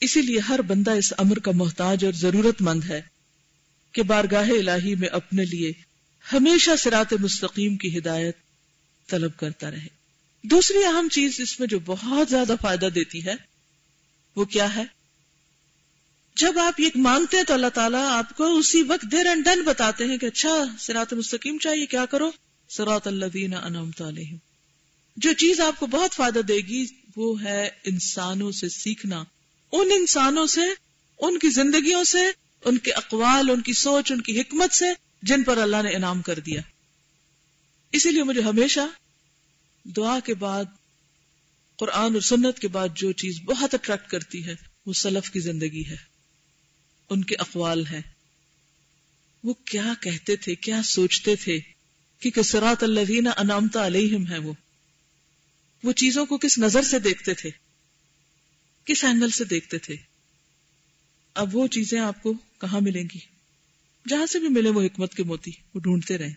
اسی لیے ہر بندہ اس امر کا محتاج اور ضرورت مند ہے کہ بارگاہ الہی میں اپنے لیے ہمیشہ سرات مستقیم کی ہدایت طلب کرتا رہے۔ دوسری اہم چیز اس میں جو بہت زیادہ فائدہ دیتی ہے، وہ کیا ہے؟ جب آپ یہ مانگتے ہیں تو اللہ تعالیٰ آپ کو اسی وقت دیر اینڈ ڈن بتاتے ہیں کہ اچھا سرات مستقیم چاہیے، کیا کرو؟ سرات اللہ دینا علیہم۔ جو چیز آپ کو بہت فائدہ دے گی، وہ ہے انسانوں سے سیکھنا۔ ان انسانوں سے، ان کی زندگیوں سے، ان کے اقوال، ان کی سوچ، ان کی حکمت سے جن پر اللہ نے انعام کر دیا۔ اسی لیے مجھے ہمیشہ دعا کے بعد، قرآن اور سنت کے بعد جو چیز بہت اٹریکٹ کرتی ہے، وہ سلف کی زندگی ہے۔ ان کے اقوال ہے وہ کیا کہتے تھے، کیا سوچتے تھے کہ کسرات اللہ انامتا علیہم ہے وہ۔ وہ چیزوں کو کس نظر سے دیکھتے تھے؟ کس اینگل سے دیکھتے تھے؟ اب وہ چیزیں آپ کو کہاں ملیں گی؟ جہاں سے بھی ملے وہ حکمت کے موتی، وہ ڈھونڈتے رہے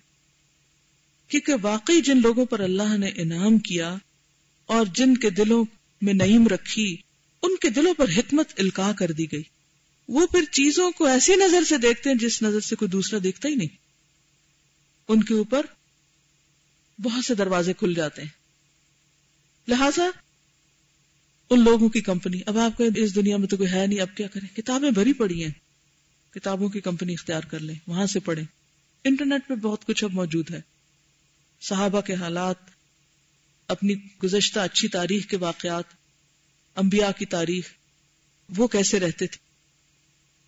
کیونکہ واقعی جن لوگوں پر اللہ نے انعام کیا اور جن کے دلوں میں نعیم رکھی، ان کے دلوں پر حکمت الکا کر دی گئی۔ وہ پھر چیزوں کو ایسی نظر سے دیکھتے ہیں جس نظر سے کوئی دوسرا دیکھتا ہی نہیں۔ ان کے اوپر بہت سے دروازے کھل جاتے ہیں۔ لہذا ان لوگوں کی کمپنی۔ اب آپ کو اس دنیا میں تو کوئی ہے نہیں، اب کیا کریں؟ کتابیں بھری پڑی ہیں۔ کتابوں کی کمپنی اختیار کر لیں، وہاں سے پڑھیں۔ انٹرنیٹ پہ بہت کچھ اب موجود ہے۔ صحابہ کے حالات، اپنی گزشتہ اچھی تاریخ کے واقعات، انبیاء کی تاریخ، وہ کیسے رہتے تھے؟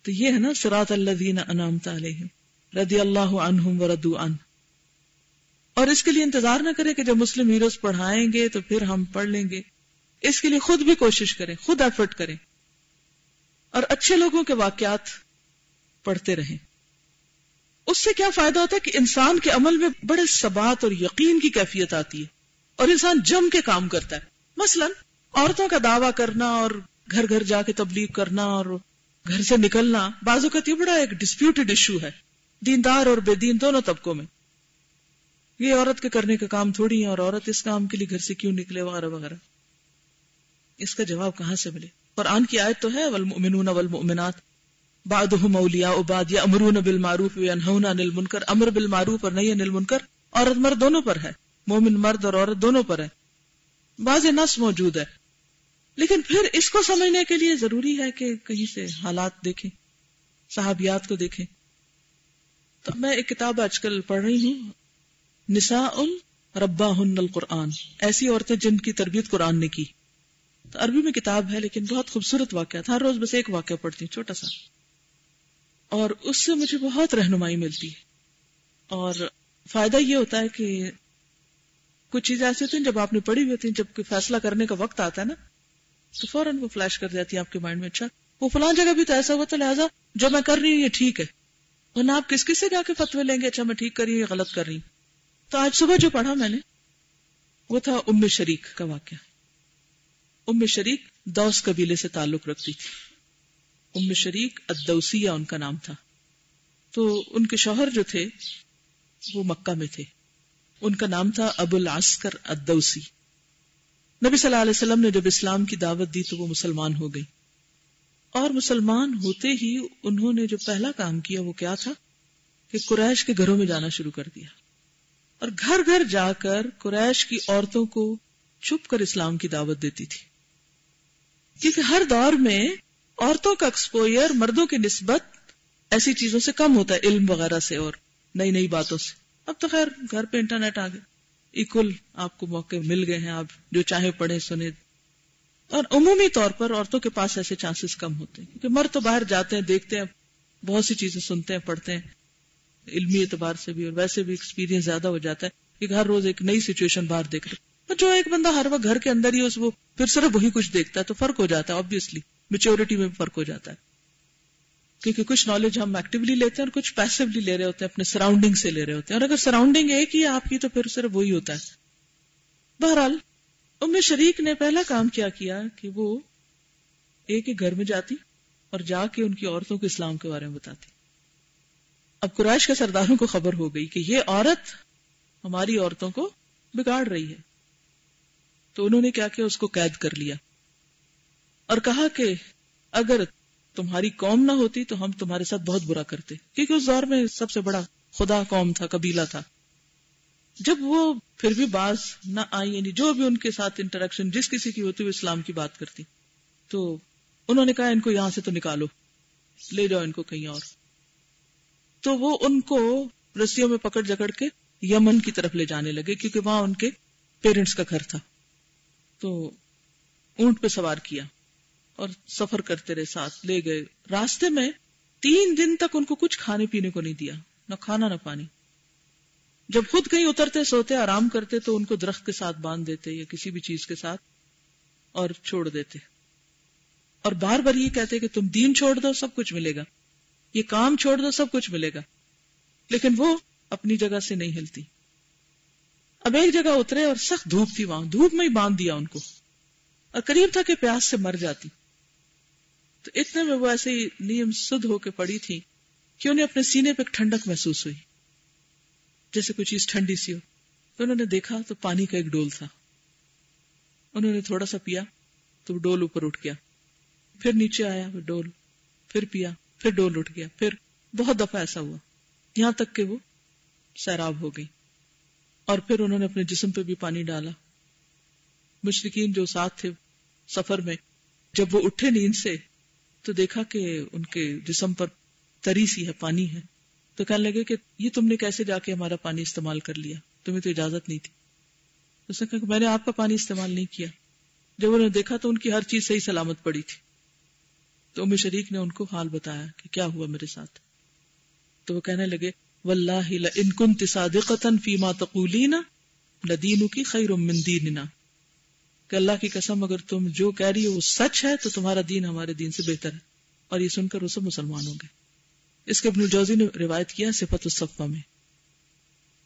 تو یہ ہے نا سرات اللہ دین انعامت علیہم، رضی اللہ عنہم وردو عنہ۔ اور اس کے لیے انتظار نہ کریں کہ جب مسلم ہیروز پڑھائیں گے تو پھر ہم پڑھ لیں گے۔ اس کے لیے خود بھی کوشش کریں، خود ایفرٹ کریں۔ اور اچھے لوگوں کے واقعات پڑھتے رہیں۔ اس سے کیا فائدہ ہوتا ہے کہ انسان کے عمل میں بڑے ثبات اور یقین کی کیفیت آتی ہے اور انسان جم کے کام کرتا ہے۔ مثلا، عورتوں کا دعویٰ کرنا اور گھر گھر جا کے تبلیغ کرنا اور گھر سے نکلنا بازو کا یہ بڑا ایک ڈسپیوٹیڈ ایشو ہے۔ دیندار اور بے دین دونوں طبقوں میں۔ یہ عورت کے کرنے کا کام تھوڑی ہے اور عورت اس کام کے لیے گھر سے کیوں نکلے؟ وغیرہ وغیرہ۔ اس کا جواب کہاں سے ملے؟ قرآن کی آیت تو ہے، والمؤمنون والمؤمنات. بعضهم اولیاء بعض یامرون بالمعروف وینهون عن المنکر. امر بالمعروف اور نہی عن المنکر. عورت مرد دونوں پر ہے، مومن مرد اور عورت دونوں پر ہے. بعض نص موجود ہے، لیکن پھر اس کو سمجھنے کے لیے ضروری ہے کہ کہیں سے حالات دیکھیں، صحابیات کو دیکھیں. تو میں ایک کتاب آج کل پڑھ رہی ہوں نسا ان ربا ہن القرآن. ایسی عورتیں جن کی تربیت قرآن نے کی۔ عربی میں کتاب ہے لیکن بہت خوبصورت واقعہ تھا، ہر روز بس ایک واقعہ پڑھتی ہوں، چھوٹا سا۔ اور اس سے مجھے بہت رہنمائی ملتی ہے۔ اور فائدہ یہ ہوتا ہے کہ کچھ چیزیں ایسی ہوتی ہیں جب آپ نے پڑھی ہوئی ہوتی ہیں، جب کوئی فیصلہ کرنے کا وقت آتا ہے نا، تو فوراً وہ فلیش کر جاتی ہے آپ کے مائنڈ میں اچھا وہ فلاں جگہ بھی تو ایسا ہوا تو لہٰذا جو میں کر رہی ہوں یہ ٹھیک ہے۔ ورنہ آپ کس کس سے جا کے فتوی لیں گے اچھا میں ٹھیک کر رہی ہوں یا غلط کر رہی ہوں۔ تو آج صبح جو پڑھا میں نے، وہ تھا ام شریک کا واقعہ۔ ام شریک دوس قبیلے سے تعلق رکھتی تھی۔ ام شریک ادوسیہ ان کا نام تھا۔ تو ان کے شوہر جو تھے، وہ مکہ میں تھے۔ ان کا نام تھا ابو العسکر ادوسی نبی صلی اللہ علیہ وسلم نے جب اسلام کی دعوت دی تو وہ مسلمان ہو گئی۔ اور مسلمان ہوتے ہی انہوں نے جو پہلا کام کیا وہ کیا تھا؟ کہ قریش کے گھروں میں جانا شروع کر دیا۔ اور گھر گھر جا کر قریش کی عورتوں کو چھپ کر اسلام کی دعوت دیتی تھی۔ کیونکہ ہر دور میں عورتوں کا ایکسپوئر مردوں کی نسبت ایسی چیزوں سے کم ہوتا ہے، علم وغیرہ سے اور نئی نئی باتوں سے۔ اب تو خیر، گھر پہ انٹرنیٹ آ گئے اکول آپ کو موقع مل گئے ہیں، آپ جو چاہے پڑھیں، سنیں۔ اور عمومی طور پر عورتوں کے پاس ایسے چانسز کم ہوتے ہیں۔ کیونکہ مرد تو باہر جاتے ہیں، دیکھتے ہیں، بہت سی چیزیں سنتے ہیں، پڑھتے ہیں۔ علمی اعتبار سے بھی اور ویسے بھی ایکسپیرینس زیادہ ہو جاتا ہے کہ ہر روز ایک نئی سچویشن باہر دیکھ رہے جو ایک بندہ ہر وقت گھر کے اندر ہی اس وہ پھر صرف وہی کچھ دیکھتا ہے، تو فرق ہو جاتا ہے آبیسلی میچورٹی میں فرق ہو جاتا ہے۔ کیونکہ کچھ نالج ہم ایکٹیولی لیتے ہیں اور کچھ پیسولی لے رہے ہوتے ہیں، اپنے سراؤنڈنگ سے لے رہے ہوتے ہیں۔ اور اگر سراؤنڈنگ ایک ہی آپ کی تو پھر صرف وہی ہوتا ہے۔ بہرحال، ام شریک نے پہلا کام کیا کیا کہ وہ ایک ہی گھر میں جاتی اور جا کے ان کی عورتوں کو اسلام کے بارے میں بتاتی۔ اب قرائش کے سرداروں کو خبر ہو گئی کہ یہ عورت ہماری عورتوں کو بگاڑ رہی ہے۔ تو انہوں نے کیا کیا اس کو قید کر لیا اور کہا کہ اگر تمہاری قوم نہ ہوتی تو ہم تمہارے ساتھ بہت برا کرتے، کیونکہ اس دور میں سب سے بڑا خدا قوم تھا، قبیلہ تھا۔ جب وہ پھر بھی باز نہ آئی یعنی جو بھی ان کے ساتھ انٹریکشن جس کسی کی ہوتی، وہ اسلام کی بات کرتی۔ تو انہوں نے کہا، ان کو یہاں سے تو نکالو، لے جاؤ ان کو کہیں اور۔ تو وہ ان کو رسیوں میں پکڑ جکڑ کے یمن کی طرف لے جانے لگے، کیونکہ وہاں ان کے پیرنٹس کا گھر تھا۔ تو اونٹ پہ سوار کیا اور سفر کرتے رہے ساتھ لے گئے۔ راستے میں تین دن تک ان کو کچھ کھانے پینے کو نہیں دیا، نہ کھانا نہ پانی۔ جب خود کہیں اترتے، سوتے، آرام کرتے تو ان کو درخت کے ساتھ باندھ دیتے یا کسی بھی چیز کے ساتھ اور چھوڑ دیتے۔ اور بار بار یہ کہتے کہ تم دین چھوڑ دو، سب کچھ ملے گا۔ یہ کام چھوڑ دو، سب کچھ ملے گا۔ لیکن وہ اپنی جگہ سے نہیں ہلتی۔ اب ایک جگہ اترے اور سخت دھوپ تھی وہاں۔ دھوپ میں ہی باندھ دیا ان کو۔ اور قریب تھا کہ پیاس سے مر جاتی۔ تو اتنے میں وہ ایسے ہی نیم سدھ ہو کے پڑی تھی کہ انہیں اپنے سینے پہ ٹھنڈک محسوس ہوئی۔ جیسے کوئی چیز ٹھنڈی سی ہو۔ تو انہوں نے دیکھا تو پانی کا ایک ڈول تھا۔ انہوں نے تھوڑا سا پیا تو وہ ڈول اوپر اٹھ گیا۔ پھر نیچے آیا وہ ڈول، پھر پیا، پھر ڈول اٹھ گیا۔ پھر بہت دفعہ ایسا ہوا۔ یہاں تک کہ وہ سیراب ہو گئی۔ اور پھر انہوں نے اپنے جسم پہ بھی پانی ڈالا۔ مشرقین جو ساتھ تھے سفر میں، جب وہ اٹھے نیند سے تو دیکھا کہ ان کے جسم پر تری سی ہے، پانی ہے۔ تو کہنے لگے کہ یہ تم نے کیسے جا کے ہمارا پانی استعمال کر لیا؟ تمہیں تو اجازت نہیں تھی۔ اس نے کہا کہ میں نے آپ کا پانی استعمال نہیں کیا۔ جب انہوں نے دیکھا تو ان کی ہر چیز صحیح سلامت پڑی تھی۔ تو ام شریک نے ان کو حال بتایا کہ کیا ہوا میرے ساتھ۔ تو وہ کہنے لگے واللہ لئن کنت صادقتا فیما تقولین، لدینک خیر من دیننا۔ کہ اللہ کی قسم اگر تم جو کہہ رہی ہو وہ سچ ہے، تو تمہارا دین ہمارے دین سے بہتر ہے۔ اور یہ سن کر وہ سب مسلمان ہوں گے۔ اس کے ابن الجوزی نے روایت کیا صفت الصفہ میں۔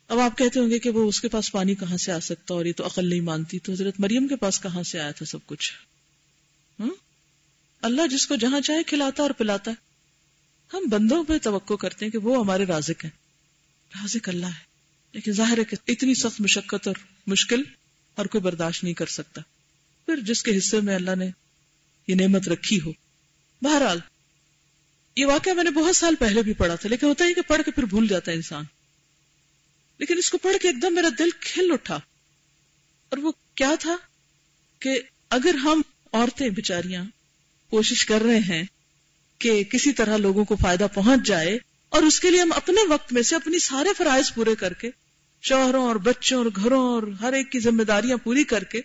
اب آپ کہتے ہوں گے کہ وہ اس کے پاس پانی کہاں سے آ سکتا، اور یہ تو عقل نہیں مانتی۔ تو حضرت مریم کے پاس کہاں سے آیا تھا سب کچھ؟ ہاں؟ اللہ جس کو جہاں چاہے کھلاتا اور پلاتا۔ ہے ہم بندوں پہ توقع کرتے ہیں کہ وہ ہمارے رازق ہیں۔ رازق اللہ ہے۔ لیکن ظاہر ہے کہ اتنی سخت مشقت اور مشکل اور کوئی برداشت نہیں کر سکتا۔ پھر جس کے حصے میں اللہ نے یہ نعمت رکھی ہو۔ بہرحال، یہ واقعہ میں نے بہت سال پہلے بھی پڑھا تھا، لیکن ہوتا ہی کہ پڑھ کے پھر بھول جاتا ہے انسان۔ لیکن اس کو پڑھ کے ایک دم میرا دل کھل اٹھا۔ اور وہ کیا تھا کہ اگر ہم عورتیں بچاریاں کوشش کر رہے ہیں کہ کسی طرح لوگوں کو فائدہ پہنچ جائے اور اس کے لیے ہم اپنے وقت میں سے اپنی سارے فرائض پورے کر کے، شوہروں اور بچوں اور گھروں اور ہر ایک کی ذمہ داریاں پوری کر کے،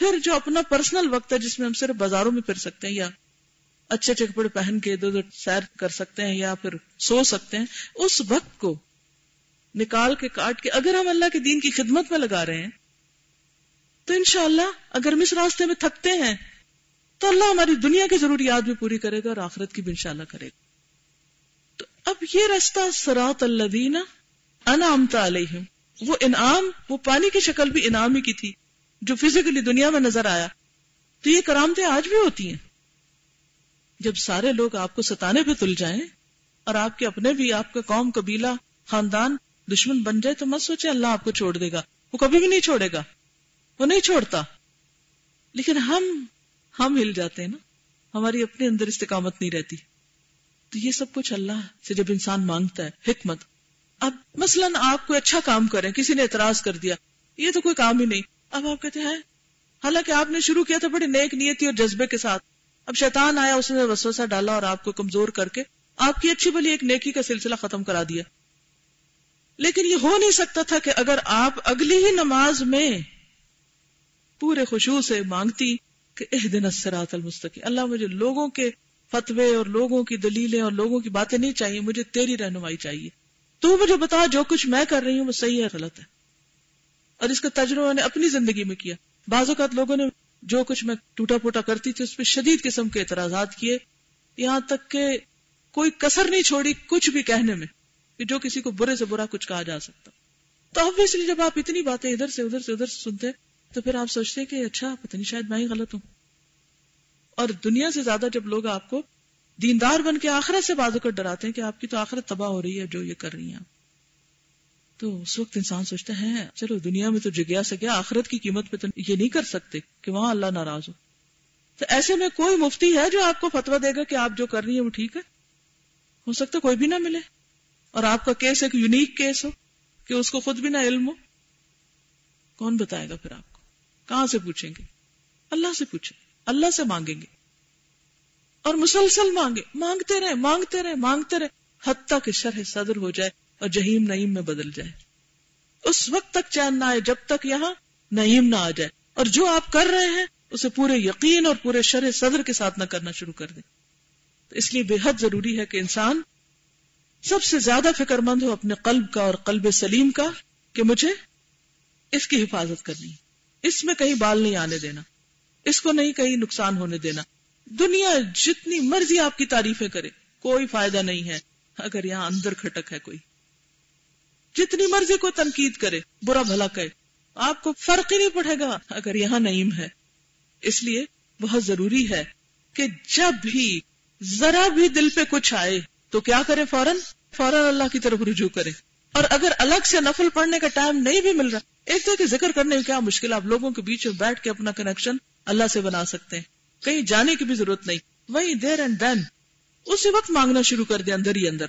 پھر جو اپنا پرسنل وقت ہے جس میں ہم صرف بازاروں میں پھر سکتے ہیں یا اچھے اچھے کپڑے پہن کے ادھر ادھر سیر کر سکتے ہیں یا پھر سو سکتے ہیں، اس وقت کو نکال کے کاٹ کے اگر ہم اللہ کے دین کی خدمت میں لگا رہے ہیں، تو انشاءاللہ اگر ہم اس راستے میں تھکتے ہیں، تو اللہ ہماری دنیا کی ضروریات بھی پوری کرے گا اور آخرت کی بھی انشاءاللہ کرے گا۔ اب یہ رستہ سرات اللہ دینا انعامتا علیہم۔ وہ انعام، وہ پانی کی شکل بھی انعام ہی کی تھی، جو فزیکلی دنیا میں نظر آیا۔ تو یہ کرامتیں آج بھی ہوتی ہیں۔ جب سارے لوگ آپ کو ستانے پہ تل جائیں اور آپ کے اپنے بھی، آپ کا قوم، قبیلہ، خاندان دشمن بن جائے تو مت سوچے اللہ آپ کو چھوڑ دے گا۔ وہ کبھی بھی نہیں چھوڑے گا۔ وہ نہیں چھوڑتا۔ لیکن ہم ہم ہل جاتے ہیں نا۔ ہماری اپنے اندر استقامت نہیں رہتی۔ تو یہ سب کچھ اللہ سے جب انسان مانگتا ہے، حکمت۔ اب مثلا آپ کوئی اچھا کام کریں، کسی نے اعتراض کر دیا، یہ تو کوئی کام ہی نہیں۔ اب آپ کہتے ہیں، حالانکہ آپ نے شروع کیا تھا بڑی نیک نیتی اور جذبے کے ساتھ۔ اب شیطان آیا، اس نے وسوسہ ڈالا اور آپ کو کمزور کر کے آپ کی اچھی بلی ایک نیکی کا سلسلہ ختم کرا دیا۔ لیکن یہ ہو نہیں سکتا تھا کہ اگر آپ اگلی ہی نماز میں پورے خوشبو سے مانگتی کہ اح دن اثرات المستقی اللہ مجھے لوگوں کے فتوے اور لوگوں کی دلیلیں اور لوگوں کی باتیں نہیں چاہیے، مجھے تیری رہنمائی چاہیے۔ تو مجھے بتا جو کچھ میں کر رہی ہوں وہ صحیح ہے، غلط ہے۔ اور اس کا تجربہ میں نے اپنی زندگی میں کیا۔ بعض اوقات لوگوں نے جو کچھ میں ٹوٹا پوٹا کرتی تھی، اس پہ شدید قسم کے اعتراضات کیے۔ یہاں تک کہ کوئی کسر نہیں چھوڑی کچھ بھی کہنے میں کہ جو کسی کو برے سے برا کچھ کہا جا سکتا۔ تو اب اس لیے جب آپ اتنی باتیں ادھر سے ادھر سے ادھر سے سنتے، تو پھر آپ سوچتے کہ اچھا پتہ نہیں، شاید میں ہی غلط ہوں۔ اور دنیا سے زیادہ جب لوگ آپ کو دیندار بن کے آخرت سے بازو کر ڈراتے ہیں کہ آپ کی تو آخرت تباہ ہو رہی ہے جو یہ کر رہی ہیں تو اس وقت انسان سوچتا ہے، چلو دنیا میں تو جگیا سے گیا، آخرت کی قیمت پہ تو یہ نہیں کر سکتے کہ وہاں اللہ ناراض ہو۔ تو ایسے میں کوئی مفتی ہے جو آپ کو فتوا دے گا کہ آپ جو کر رہی ہیں وہ ٹھیک ہے؟ ہو سکتا کوئی بھی نہ ملے۔ اور آپ کا کیس ایک یونیک کیس ہو کہ اس کو خود بھی نہ علم ہو۔ کون بتائے گا پھر آپ کو؟ کہاں سے پوچھیں گے؟ اللہ سے پوچھیں۔ اللہ سے مانگیں گے اور مسلسل مانگے مانگتے رہے مانگتے رہے مانگتے رہے حتیٰ کہ شرح صدر ہو جائے اور جہیم نعیم میں بدل جائے اس وقت تک چین نہ آئے، جب تک یہاں نعیم نہ آ جائے اور جو آپ کر رہے ہیں، اسے پورے یقین اور پورے شرح صدر کے ساتھ نہ کرنا شروع کر دیں۔ تو اس لیے بے حد ضروری ہے کہ انسان سب سے زیادہ فکر مند ہو اپنے قلب کا اور قلب سلیم کا کہ مجھے اس کی حفاظت کرنی اس میں کہیں بال نہیں آنے دینا۔ اس کو نہیں کہیں نقصان ہونے دینا۔ دنیا جتنی مرضی آپ کی تعریفیں کرے، کوئی فائدہ نہیں ہے۔ اگر یہاں اندر کھٹک ہے کوئی۔ جتنی مرضی کو تنقید کرے، برا بھلا کہے۔ آپ کو فرق ہی نہیں پڑے گا۔ اگر یہاں نعیم ہے۔ اس لیے بہت ضروری ہے کہ جب بھی ذرا بھی دل پہ کچھ آئے، تو کیا کرے فوراً؟ فوراً اللہ کی طرف رجوع کرے۔ اور اگر الگ سے نفل پڑھنے کا ٹائم نہیں بھی مل رہا، ایک تو کہ ذکر کرنے میں کیا مشکل آپ لوگوں کے بیچ میں بیٹھ کے اپنا کنیکشن اللہ سے بنا سکتے ہیں۔ کہیں جانے کی بھی ضرورت نہیں۔ وہی دیر اینڈ دین اسی وقت مانگنا شروع کر دیا اندر ہی اندر۔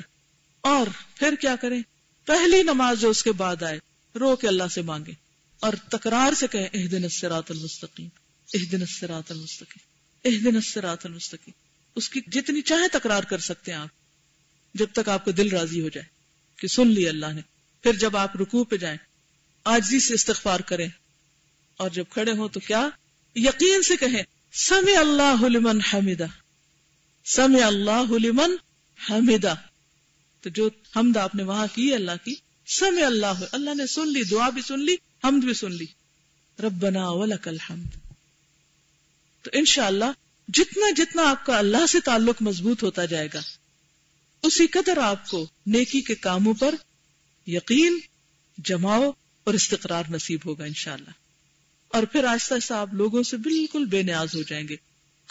اور پھر کیا کریں؟ پہلی نماز جو اس کے بعد آئے، رو کے اللہ سے مانگے۔ اور تکرار سے کہیں اح دن اسرات المستقیم۔ اح دن اسرات المستقیم۔ اح دن اسرات المستقیم۔ اس کی جتنی چاہے تکرار کر سکتے ہیں آپ۔ جب تک آپ کا دل راضی ہو جائے کہ سن لی اللہ نے۔ پھر جب آپ رکوع پہ جائیں، آجزی سے استغفار کریں۔ اور جب کھڑے ہوں تو کیا؟ یقین سے کہیں، سمع اللہ لمن حمدہ، سمع اللہ لمن حمدہ۔ تو جو حمد آپ نے وہاں کی اللہ کی، سمع اللہ اللہ نے سن لی، دعا بھی سن لی، حمد بھی سن لی۔ ربنا ولک الحمد۔ تو انشاءاللہ، جتنا جتنا آپ کا اللہ سے تعلق مضبوط ہوتا جائے گا، اسی قدر آپ کو نیکی کے کاموں پر یقین جماؤ اور استقرار نصیب ہوگا انشاءاللہ۔ اور پھر آہستہ آہستہ آپ لوگوں سے بالکل بے نیاز ہو جائیں گے۔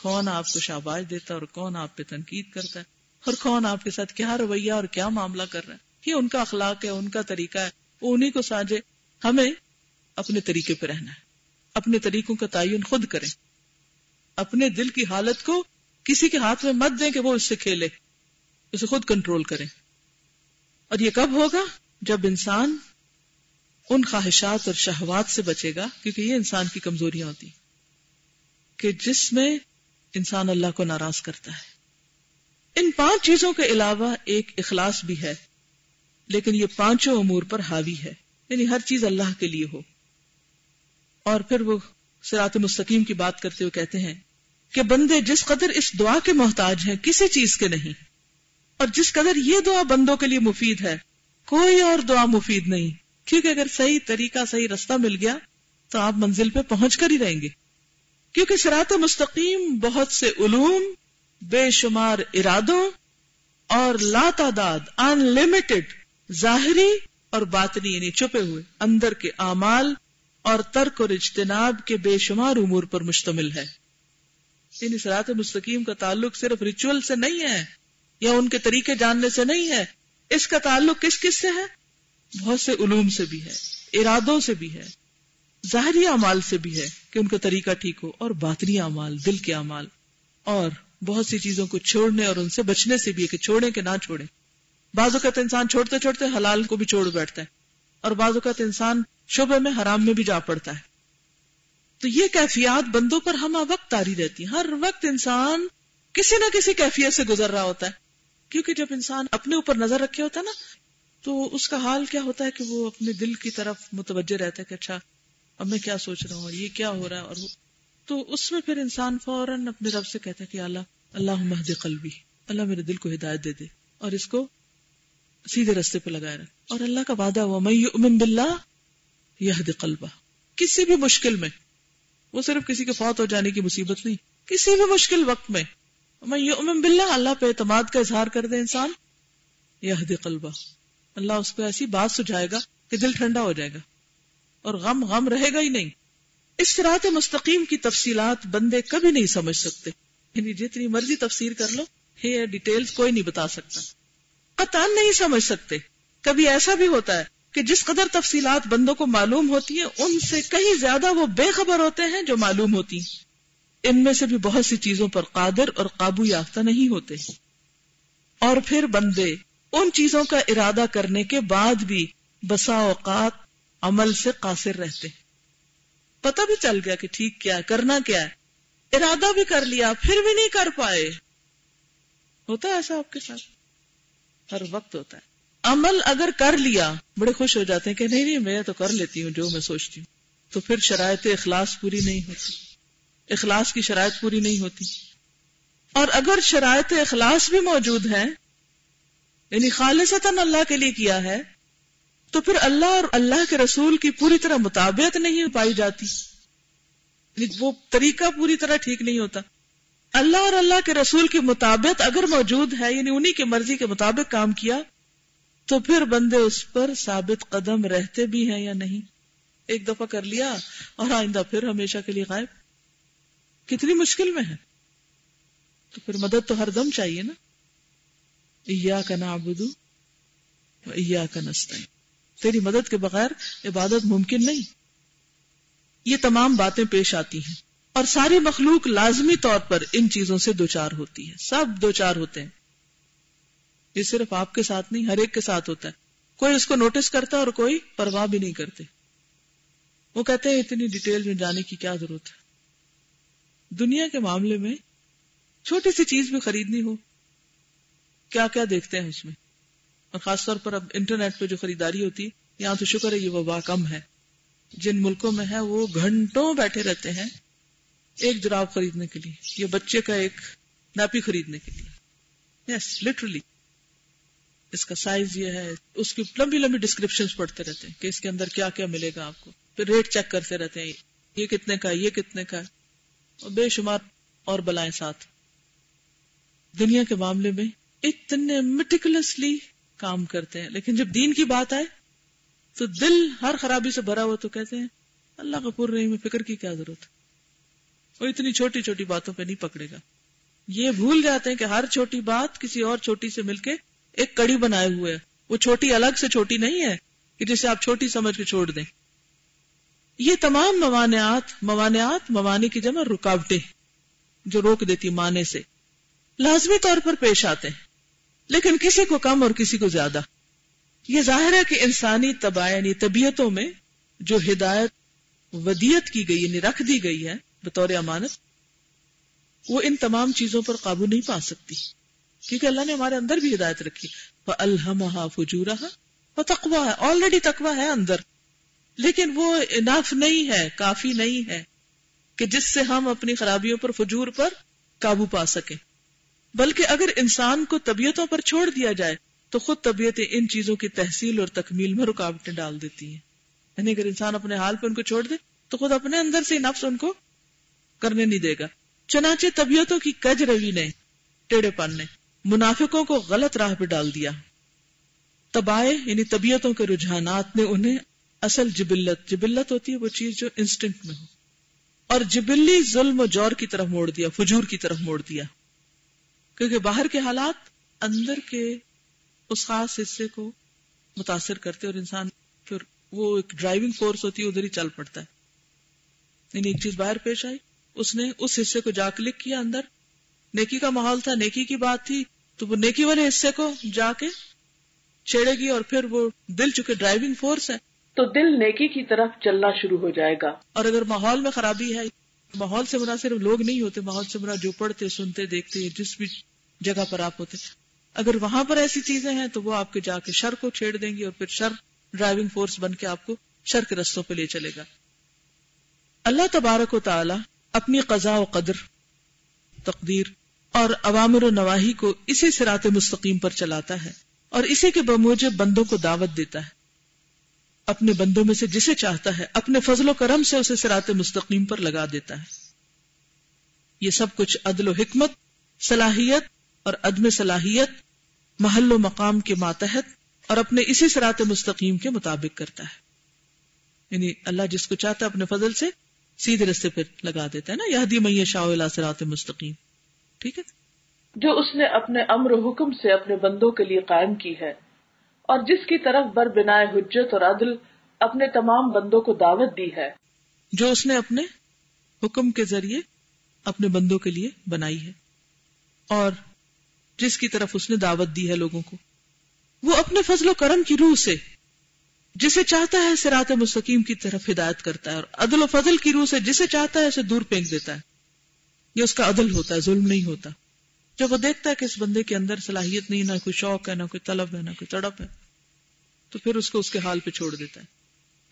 کون آپ کو شاباش دیتا ہے اور کون آپ پہ تنقید کرتا ہے؟ اور کون آپ کے ساتھ کیا رویہ اور کیا معاملہ کر رہا ہے؟ یہ ان کا اخلاق ہے، ان کا طریقہ ہے۔ وہ انہیں کو سانجے۔ ہمیں اپنے طریقے پہ رہنا ہے۔ اپنے طریقوں کا تعین خود کریں۔ اپنے دل کی حالت کو کسی کے ہاتھ میں مت دیں کہ وہ اس سے کھیلے۔ اسے خود کنٹرول کریں۔ اور یہ کب ہوگا؟ جب انسان ان خواہشات اور شہوات سے بچے گا، کیونکہ یہ انسان کی کمزوریاں ہوتی کہ جس میں انسان اللہ کو ناراض کرتا ہے۔ ان پانچ چیزوں کے علاوہ ایک اخلاص بھی ہے، لیکن یہ پانچوں امور پر حاوی ہے۔ یعنی ہر چیز اللہ کے لیے ہو۔ اور پھر وہ سرات مستقیم کی بات کرتے ہوئے کہتے ہیں کہ بندے جس قدر اس دعا کے محتاج ہیں، کسی چیز کے نہیں۔ اور جس قدر یہ دعا بندوں کے لیے مفید ہے، کوئی اور دعا مفید نہیں۔ کیونکہ اگر صحیح طریقہ، صحیح رستہ مل گیا تو آپ منزل پہ پہنچ کر ہی رہیں گے۔ کیونکہ سرات مستقیم بہت سے علوم، بے شمار ارادوں اور لا تعداد ان لمیٹڈ ظاہری اور باطنی یعنی چھپے ہوئے، اندر کے اعمال اور ترک اور اجتناب کے بے شمار امور پر مشتمل ہے۔ یعنی سرات مستقیم کا تعلق صرف ریچول سے نہیں ہے یا ان کے طریقے جاننے سے نہیں ہے۔ اس کا تعلق کس کس سے ہے؟ بہت سے علوم سے بھی ہے، ارادوں سے بھی ہے، ظاہری اعمال سے بھی ہے کہ ان کا طریقہ ٹھیک ہو اور باطنی اعمال، دل کے اعمال، اور بہت سی چیزوں کو چھوڑنے اور ان سے بچنے سے بھی ہے کہ چھوڑیں کہ نہ چھوڑیں۔ بعض اوقات انسان چھوڑتے چھوڑتے حلال کو بھی چھوڑ بیٹھتا ہے، اور بعض اوقات انسان شعبے میں حرام میں بھی جا پڑتا ہے۔ تو یہ کیفیات بندوں پر ہم وقت تاری رہتی ہر وقت انسان کسی نہ کسی کیفیت سے گزر رہا ہوتا ہے۔ کیونکہ جب انسان اپنے اوپر نظر رکھے ہوتا ہے نا تو اس کا حال کیا ہوتا ہے کہ وہ اپنے دل کی طرف متوجہ رہتا ہے کہ اچھا اب میں کیا سوچ رہا ہوں یہ کیا ہو رہا ہے اور وہ تو اس میں پھر انسان فوراً اپنے رب سے کہتا ہے کہ اللہ اللہ مہد قلبی، اللہ میرے دل کو ہدایت دے دے اور اس کو سیدھے رستے پہ لگائے رکھ۔ اور اللہ کا وعدہ ہوا میں امن بلّہ یہ قلبہ کسی بھی مشکل میں، وہ صرف کسی کے فوت ہو جانے کی مصیبت نہیں، کسی بھی مشکل وقت میں۔ میں یہ امن بلّہ اللہ پہ اعتماد کا اظہار کر دے انسان۔ یہ قلبہ اللہ اس کو ایسی بات سجائے گا کہ دل ٹھنڈا ہو جائے گا اور غم غم رہے گا ہی نہیں۔ اس طرح مستقیم کی تفصیلات بندے کبھی نہیں سمجھ سکتے۔ یعنی جتنی مرضی تفسیر کر لو ہے ڈیٹیلز کوئی نہیں بتا سکتا۔ قطان نہیں سمجھ سکتے۔ کبھی ایسا بھی ہوتا ہے کہ جس قدر تفصیلات بندوں کو معلوم ہوتی ہیں، ان سے کہیں زیادہ وہ بے خبر ہوتے ہیں جو معلوم ہوتی ہیں۔ ان میں سے بھی بہت سی چیزوں پر قادر اور قابو یافتہ نہیں ہوتے۔ اور پھر بندے ان چیزوں کا ارادہ کرنے کے بعد بھی بسا اوقات عمل سے قاصر رہتے پتہ بھی چل گیا کہ ٹھیک کیا ہے، کرنا کیا ہے۔ ارادہ بھی کر لیا، پھر بھی نہیں کر پائے۔ ہوتا ہے ایسا آپ کے ساتھ؟ ہر وقت ہوتا ہے۔ عمل اگر کر لیا، بڑے خوش ہو جاتے ہیں کہ نہیں نہیں، میں تو کر لیتی ہوں جو میں سوچتی ہوں۔ تو پھر شرائط اخلاص پوری نہیں ہوتی۔ اخلاص کی شرائط پوری نہیں ہوتی۔ اور اگر شرائط اخلاص بھی موجود ہے یعنی خالصتاً اللہ کے لیے کیا ہے، تو پھر اللہ اور اللہ کے رسول کی پوری طرح مطابعت نہیں پائی جاتی۔ یعنی وہ طریقہ پوری طرح ٹھیک نہیں ہوتا۔ اللہ اور اللہ کے رسول کی مطابق اگر موجود ہے یعنی انہی کی مرضی کے مطابق کام کیا، تو پھر بندے اس پر ثابت قدم رہتے بھی ہیں یا نہیں؟ ایک دفعہ کر لیا اور آئندہ پھر ہمیشہ کے لیے غائب۔ کتنی مشکل میں ہے۔ تو پھر مدد تو ہر دم چاہیے نا۔ ایا کا نابدو ایا کا تیری مدد کے بغیر عبادت ممکن نہیں۔ یہ تمام باتیں پیش آتی ہیں۔ اور ساری مخلوق لازمی طور پر ان چیزوں سے دو چار ہوتی ہے سب دو چار ہوتے ہیں۔ یہ صرف آپ کے ساتھ نہیں، ہر ایک کے ساتھ ہوتا ہے۔ کوئی اس کو نوٹس کرتا اور کوئی پرواہ بھی نہیں کرتے۔ وہ کہتے ہیں، اتنی ڈیٹیل میں جانے کی کیا ضرورت ہے؟ دنیا کے معاملے میں چھوٹی سی چیز بھی خریدنی ہو کیا کیا دیکھتے ہیں اس میں؟ اور خاص طور پر اب انٹرنیٹ پہ جو خریداری ہوتی ہے یہاں تو شکر ہے یہ وبا کم ہے۔ جن ملکوں میں ہے وہ گھنٹوں بیٹھے رہتے ہیں ایک جراب خریدنے کے لیے، یا بچے کا ایک نیپی خریدنے کے لیے۔ یس لٹرلی اس کا سائز یہ ہے، اس کی لمبی لمبی ڈسکرپشن پڑھتے رہتے ہیں کہ اس کے اندر کیا کیا ملے گا آپ کو۔ پھر ریٹ چیک کرتے رہتے ہیں، یہ کتنے کا یہ کتنے کا اور بے شمار اور بلائیں ساتھ۔ دنیا کے معاملے میں اتنے میٹیکولسلی کام کرتے ہیں۔ لیکن جب دین کی بات آئے تو دل ہر خرابی سے بھرا ہوا تو کہتے ہیں، اللہ کا پور رہی میں فکر کی کیا ضرورت وہ اتنی چھوٹی چھوٹی باتوں پہ نہیں پکڑے گا۔ یہ بھول جاتے ہیں کہ ہر چھوٹی بات کسی اور چھوٹی سے مل کے ایک کڑی بنائے ہوئے وہ چھوٹی الگ سے چھوٹی نہیں ہے کہ جسے آپ چھوٹی سمجھ کے چھوڑ دیں۔ یہ تمام موانعات موانعات، موانی کی جمع رکاوٹیں جو روک دیتی مانے سے لازمی طور پر پیش آتے ہیں۔ لیکن کسی کو کم اور کسی کو زیادہ۔ یہ ظاہر ہے کہ انسانی یعنی طبیعتوں میں جو ہدایت ودیت کی گئی یعنی رکھ دی گئی ہے بطور امانت، وہ ان تمام چیزوں پر قابو نہیں پا سکتی۔ کیونکہ اللہ نے ہمارے اندر بھی ہدایت رکھی۔ وہ الحمہ فجورا وہ تقوا ہے آلریڈی تقوا ہے اندر۔ لیکن وہ اناف نہیں ہے، کافی نہیں ہے کہ جس سے ہم اپنی خرابیوں پر، فجور پر قابو پا سکیں۔ بلکہ اگر انسان کو طبیعتوں پر چھوڑ دیا جائے، تو خود طبیعتیں ان چیزوں کی تحصیل اور تکمیل میں رکاوٹیں ڈال دیتی ہیں۔ یعنی اگر انسان اپنے حال پہ ان کو چھوڑ دے، تو خود اپنے اندر سے نفس ان کو کرنے نہیں دے گا۔ چنانچہ طبیعتوں کی کج روی نے ٹیڑے پن نے منافقوں کو غلط راہ پہ ڈال دیا۔ تباہ یعنی طبیعتوں کے رجحانات نے انہیں اصل جبلت جبلت ہوتی ہے وہ چیز جو انسٹنکٹ میں ہو۔ اور جبلی ظلم و جور کی طرف موڑ دیا، فجور کی طرف موڑ دیا۔ کیونکہ باہر کے حالات اندر کے اس خاص حصے کو متاثر کرتے اور انسان پھر وہ ایک ڈرائیونگ فورس ہوتی ہے ادھر ہی چل پڑتا ہے۔ یعنی ایک چیز باہر پیش آئی اس نے اس حصے کو جا کلک کیا اندر۔ نیکی کا ماحول تھا نیکی کی بات تھی تو وہ نیکی والے حصے کو جا کے چھیڑے گی اور پھر وہ دل چکے ڈرائیونگ فورس ہے۔ تو دل نیکی کی طرف چلنا شروع ہو جائے گا۔ اور اگر ماحول میں خرابی ہے ماحول سے مرا صرف لوگ نہیں ہوتے، ماحول سے مرا جو پڑھتے، سنتے، دیکھتے، جس بھی جگہ پر آپ ہوتے۔ اگر وہاں پر ایسی چیزیں ہیں تو وہ آپ کے جا کے شر کو چھیڑ دیں گی اور پھر شر ڈرائیونگ فورس بن کے آپ کو شر کے رستوں پہ لے چلے گا۔ اللہ تبارک و تعالی اپنی قضاء و قدر، تقدیر اور عوامر و نواحی کو اسی سرات مستقیم پر چلاتا ہے اور اسی کے بموجب بندوں کو دعوت دیتا ہے۔ اپنے بندوں میں سے جسے چاہتا ہے، اپنے فضل و کرم سے اسے سرات مستقیم پر لگا دیتا ہے۔ یہ سب کچھ عدل و حکمت، صلاحیت اور عدم صلاحیت محل و مقام کے ماتحت اور اپنے اسی سرات مستقیم کے مطابق کرتا ہے۔ یعنی اللہ جس کو چاہتا ہے اپنے فضل سے سیدھے رستے پہ لگا دیتا ہے نا یہ میں شاہ سرات مستقیم۔ ٹھیک ہے؟ جو اس نے اپنے امر و حکم سے اپنے بندوں کے لیے قائم کی ہے۔ اور جس کی طرف بر بنا حجت اور عدل اپنے تمام بندوں کو دعوت دی ہے۔ جو اس نے اپنے حکم کے ذریعے اپنے بندوں کے لیے بنائی ہے اور جس کی طرف اس نے دعوت دی ہے لوگوں کو۔ وہ اپنے فضل و کرم کی روح سے جسے چاہتا ہے سرات مستقیم کی طرف ہدایت کرتا ہے اور عدل و فضل کی روح سے جسے چاہتا ہے اسے دور پھینک دیتا ہے۔ یہ اس کا عدل ہوتا ہے، ظلم نہیں ہوتا۔ جب وہ دیکھتا ہے کہ اس بندے کے اندر صلاحیت نہیں، نہ کوئی شوق ہے، نہ کوئی طلب ہے، نہ کوئی تڑپ ہے، تو پھر اس کو اس کے حال پہ چھوڑ دیتا ہے۔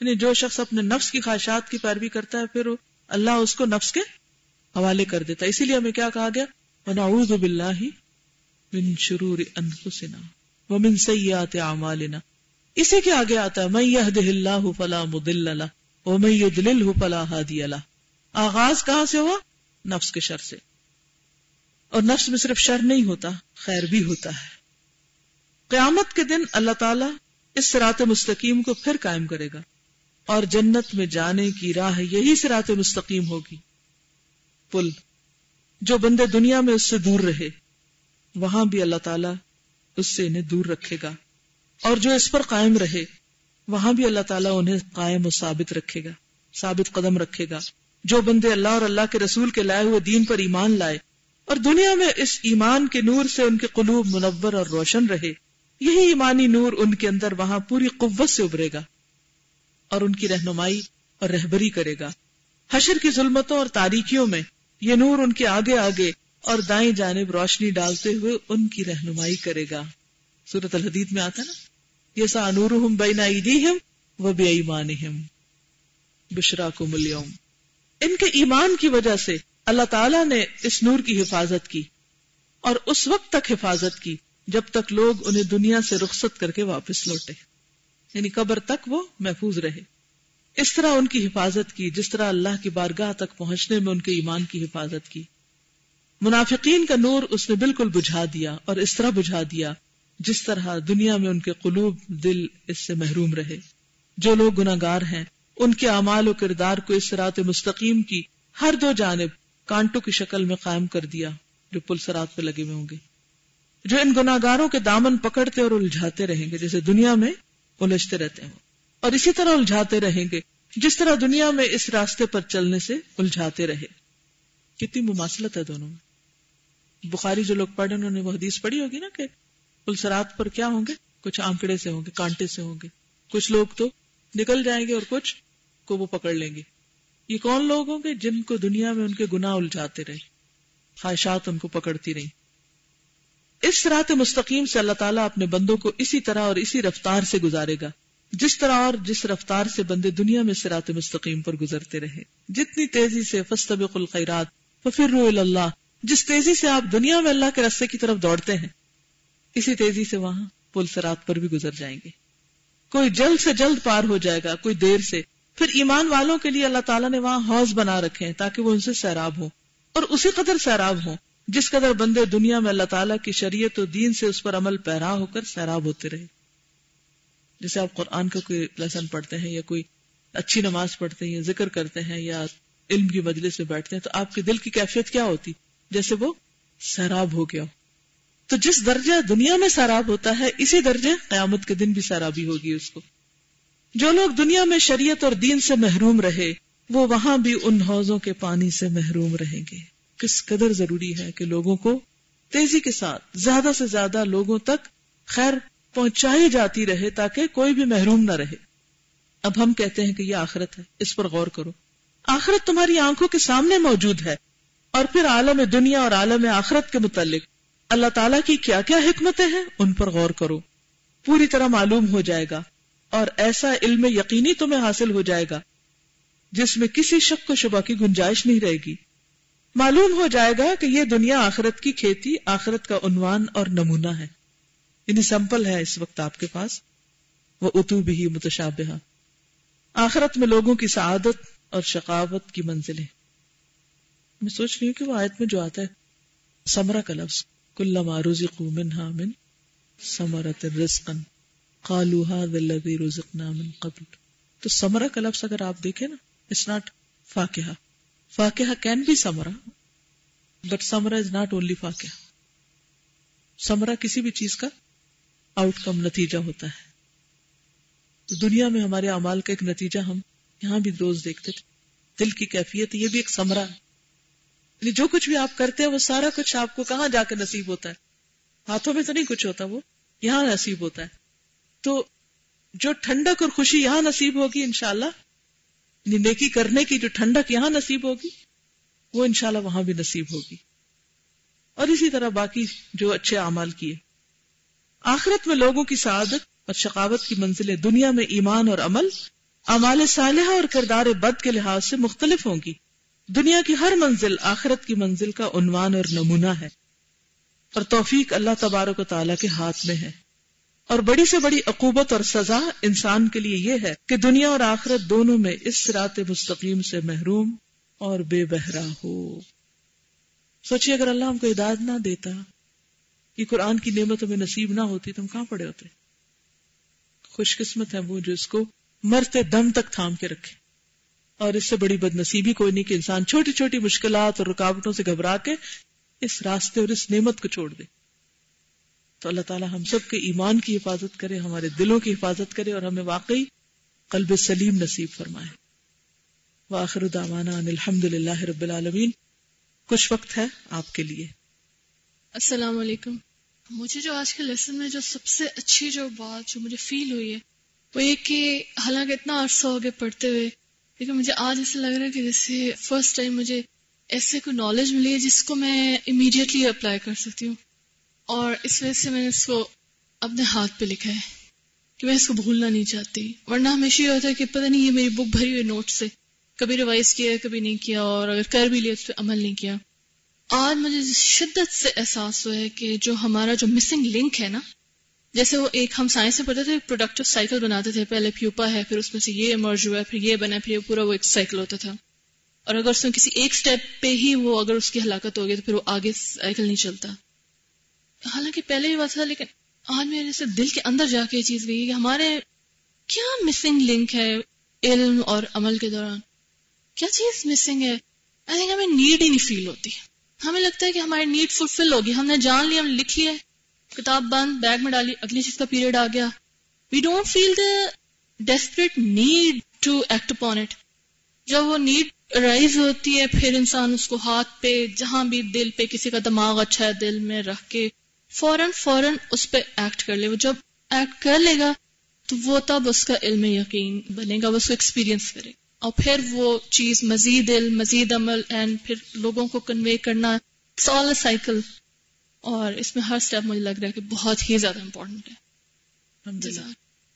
یعنی جو شخص اپنے نفس کی خواہشات کی پیروی کرتا ہے، پھر اللہ اس کو نفس کے حوالے کر دیتا ہے۔ اسی لیے ہمیں کیا کہا گیا؟ وَنَعُوذُ بِاللَّهِ مِن شُرُورِ أَنفُسِنَا وَمِن سَيِّئَاتِ أَعْمَالِنَا۔ اسی کے آگے آتا ہے، مَن يَهْدِهِ اللَّهُ فَلَا مُضِلَّ لَهُ وَمَن يُضْلِلْهُ فَلَا هَادِيَ لَهُ۔ آغاز کہاں سے ہوا؟ نفس کے شر سے۔ اور نفس میں صرف شر نہیں ہوتا، خیر بھی ہوتا ہے۔ قیامت کے دن اللہ تعالی اس سرات مستقیم کو پھر قائم کرے گا اور جنت میں جانے کی راہ یہی سرات مستقیم ہوگی۔ پل جو بندے دنیا میں اس سے دور رہے، وہاں بھی اللہ تعالیٰ اس سے انہیں دور رکھے گا۔ اور جو اس پر قائم رہے، وہاں بھی اللہ تعالیٰ انہیں قائم و ثابت رکھے گا، ثابت قدم رکھے گا۔ جو بندے اللہ اور اللہ کے رسول کے لائے ہوئے دین پر ایمان لائے اور دنیا میں اس ایمان کے نور سے ان کے قلوب منور اور روشن رہے۔ یہی ایمانی نور ان کے اندر وہاں پوری قوت سے ابھرے گا اور ان کی رہنمائی اور رہبری کرے گا۔ حشر کی ظلمتوں اور تاریکیوں میں یہ نور ان کے آگے آگے اور دائیں جانب روشنی ڈالتے ہوئے ان کی رہنمائی کرے گا۔ سورت الحدید میں آتا نا؟ یہ سا نور ہم بین و بے ایمان بشرا کو ملیوم ان کے ایمان کی وجہ سے اللہ تعالیٰ نے اس نور کی حفاظت کی اور اس وقت تک حفاظت کی جب تک لوگ انہیں دنیا سے رخصت کر کے واپس لوٹے۔ یعنی قبر تک وہ محفوظ رہے۔ اس طرح ان کی حفاظت کی، جس طرح اللہ کی بارگاہ تک پہنچنے میں ان کے ایمان کی حفاظت کی۔ منافقین کا نور اس نے بالکل بجھا دیا اور اس طرح بجھا دیا جس طرح دنیا میں ان کے قلوب دل اس سے محروم رہے۔ جو لوگ گناگار ہیں، ان کے اعمال و کردار کو اس رات مستقیم کی ہر دو جانب کانٹوں کی شکل میں قائم کر دیا جو پل سرات پہ لگے ہوئے ہوں گے، جو ان گناگاروں کے دامن پکڑتے اور الجھاتے رہیں گے، جیسے دنیا میں الجھتے رہتے ہیں۔ اور اسی طرح الجھاتے رہیں گے، جس طرح دنیا میں اس راستے پر چلنے سے الجھاتے رہے۔ کتنی مماثلت ہے دونوں میں۔ بخاری جو لوگ پڑھے انہوں نے وہ حدیث پڑھی ہوگی نا کہ پلسرات پر کیا ہوں گے؟ کچھ آنکڑے سے ہوں گے، کانٹے سے ہوں گے۔ کچھ لوگ تو نکل جائیں گے اور کچھ کو وہ پکڑ لیں گے۔ یہ کون لوگ ہوں گے جن کو دنیا میں ان کے گناہ الجھاتے رہے؟ خواہشات ان کو پکڑتی رہی اس رات مستقیم سے اللہ تعالیٰ اپنے بندوں کو اسی طرح اور اسی رفتار سے گزارے گا۔ جس طرح اور جس رفتار سے بندے دنیا میں سرات مستقیم پر گزرتے رہے۔ جتنی تیزی سے فستبق الخیرات ففر اللہ، جس تیزی سے آپ دنیا میں اللہ کے رستے کی طرف دوڑتے ہیں، اسی تیزی سے وہاں پل سرات پر بھی گزر جائیں گے۔ کوئی جلد سے جلد پار ہو جائے گا، کوئی دیر سے پھر ایمان والوں کے لیے اللہ تعالیٰ نے وہاں حوض بنا رکھے ہیں تاکہ وہ ان سے سیراب ہوں۔ اور اسی قدر سیراب ہوں جس قدر بندے دنیا میں اللہ تعالیٰ کی شریعت و دین سے اس پر عمل پیرا ہو کر سیراب ہوتے رہے۔ جیسے آپ قرآن کا کوئی لیسن پڑھتے ہیں یا کوئی اچھی نماز پڑھتے ہیں یا ذکر کرتے ہیں یا علم کی مجلس میں بیٹھتے ہیں تو آپ کے دل کی کیفیت کیا ہوتی؟ جیسے وہ سیراب ہو گیا تو جس درجہ دنیا میں سیراب ہوتا ہے، اسی درجے قیامت کے دن بھی سیرابی ہوگی اس کو۔ جو لوگ دنیا میں شریعت اور دین سے محروم رہے، وہ وہاں بھی ان حوضوں کے پانی سے محروم رہیں گے۔ کس قدر ضروری ہے کہ لوگوں کو تیزی کے ساتھ، زیادہ سے زیادہ لوگوں تک خیر پہنچائی جاتی رہے تاکہ کوئی بھی محروم نہ رہے۔ اب ہم کہتے ہیں کہ یہ آخرت ہے، اس پر غور کرو۔ آخرت تمہاری آنکھوں کے سامنے موجود ہے اور پھر عالم دنیا اور عالم آخرت کے متعلق۔ اللہ تعالیٰ کی کیا کیا حکمتیں ہیں، ان پر غور کرو۔ پوری طرح معلوم ہو جائے گا۔ اور ایسا علم یقینی تمہیں حاصل ہو جائے گا جس میں کسی شک و شبہ کی گنجائش نہیں رہے گی۔ معلوم ہو جائے گا کہ یہ دنیا آخرت کی کھیتی، آخرت کا عنوان اور نمونہ ہے۔ یعنی سمپل ہے اس وقت آپ کے پاس۔ وہ اتو بھی متشابہ آخرت میں لوگوں کی سعادت اور شقاوت کی منزلیں۔ میں سوچ رہی ہوں کہ وہ آیت میں جو آتا ہے سمرا کا لفظ کل ماروزی منہا من سمرت رزقن قالو هذا الذي رزقنا من قبل. تو سمرا کا لفظ اگر آپ دیکھیں نا اٹس ناٹ فاقہ فاقہ can be Samra but Samra is not only فاقہ سمرا کسی بھی چیز کا آؤٹ کم نتیجہ ہوتا ہے۔ تو دنیا میں ہمارے اعمال کا ایک نتیجہ ہم یہاں بھی روز دیکھتے تھے۔ دل کی کیفیت، یہ بھی ایک سمرا ہے۔ یعنی جو کچھ بھی آپ کرتے ہیں، وہ سارا کچھ آپ کو کہاں جا کے نصیب ہوتا ہے؟ ہاتھوں میں تو نہیں کچھ ہوتا وہ، یہاں نصیب ہوتا ہے۔ تو جو ٹھنڈک اور خوشی یہاں نصیب ہوگی انشاءاللہ یعنی نیکی کرنے کی جو ٹھنڈک یہاں نصیب ہوگی، وہ انشاءاللہ وہاں بھی نصیب ہوگی۔ اور اسی طرح باقی جو اچھے اعمال کیے۔ آخرت میں لوگوں کی سعادت اور شقاوت کی منزلیں دنیا میں ایمان اور عمل امال صالحہ اور کردار بد کے لحاظ سے مختلف ہوں گی۔ دنیا کی ہر منزل آخرت کی منزل کا عنوان اور نمونہ ہے۔ اور توفیق اللہ تبارک و تعالیٰ کے ہاتھ میں ہے۔ اور بڑی سے بڑی عقوبت اور سزا انسان کے لیے یہ ہے کہ دنیا اور آخرت دونوں میں اس سرات مستقیم سے محروم اور بے بہرا ہو۔ سوچیے اگر اللہ ہم کو ہدایت نہ دیتا یہ قرآن کی نعمتوں میں نصیب نہ ہوتی، تو ہم کہاں پڑے ہوتے؟ خوش قسمت ہے وہ جو اس کو مرتے دم تک تھام کے رکھے۔ اور اس سے بڑی بد نصیبی کوئی نہیں کہ انسان چھوٹی چھوٹی مشکلات اور رکاوٹوں سے گھبرا کے اس راستے اور اس نعمت کو چھوڑ دے۔ تو اللہ تعالیٰ ہم سب کے ایمان کی حفاظت کرے، ہمارے دلوں کی حفاظت کرے اور ہمیں واقعی قلب سلیم نصیب فرمائے۔ واخر دعوانا ان الحمد للہ رب العالمین۔ کچھ وقت ہے آپ کے لیے۔ السلام علیکم۔ مجھے جو آج کے لیسن میں جو سب سے اچھی جو بات جو مجھے فیل ہوئی ہے، وہ یہ کہ حالانکہ اتنا عرصہ ہو گیا پڑھتے ہوئے، لیکن مجھے آج ایسا لگ رہا ہے کہ جیسے فرسٹ ٹائم مجھے ایسے کوئی نالج ملی ہے جس کو میں امیڈیٹلی اپلائی کر سکتی ہوں۔ اور اس وجہ سے میں نے اس کو اپنے ہاتھ پہ لکھا ہے کہ میں اس کو بھولنا نہیں چاہتی۔ ورنہ ہمیشہ یہ ہوتا ہے کہ پتہ نہیں یہ میری بک بھری ہوئی نوٹ سے کبھی ریوائز کیا کبھی نہیں کیا اور اگر کر بھی لیا اس پہ عمل نہیں کیا۔ آج مجھے شدت سے احساس ہوا ہے کہ جو ہمارا جو مسنگ لنک ہے نا، جیسے وہ ایک ہم سائنس میں پڑھتے تھے پروڈکٹیو سائیکل بناتے تھے، پہلے پیوپا ہے، پھر اس میں سے یہ ایمرج ہوا ہے، پھر یہ بنا پھر یہ پورا وہ ایک سائیکل ہوتا تھا۔ اور اگر اس میں کسی ایک سٹیپ پہ ہی وہ، اگر اس کی ہلاکت ہو گئی تو پھر وہ آگے سائیکل نہیں چلتا۔ حالانکہ پہلے بھی بات تھا، لیکن آج میرے سے دل کے اندر جا کے یہ چیز گئی کہ ہمارے کیا مسنگ لنک ہے علم اور عمل کے دوران؟ کیا چیز مسنگ ہے؟ آئی تھنک ہمیں نیڈ ہی نہیں فیل ہوتی۔ ہمیں لگتا ہے کہ ہماری نیڈ فلفل ہوگی۔ ہم نے جان لیا ہم لکھ لیا کتاب بند بیگ میں ڈالی، اگلی چیز کا پیریڈ آ گیا۔ We don't feel the desperate need to act upon it جب وہ نیڈ رائز ہوتی ہے، پھر انسان اس کو ہاتھ پہ، جہاں بھی دل پہ کسی کا دماغ اچھا ہے دل میں رکھ کے فوراً فوراً اس پہ ایکٹ کر لے۔ وہ جب ایکٹ کر لے گا تو وہ تب اس کا علم یقین بنے گا وہ اس کو ایکسپیرینس کرے۔ گا اور پھر وہ چیز مزید علم مزید عمل اینڈ پھر لوگوں کو کنوے کرنا سائیکل اور اس میں ہر اسٹیپ مجھے لگ رہا ہے کہ بہت ہی زیادہ امپورٹنٹ ہے۔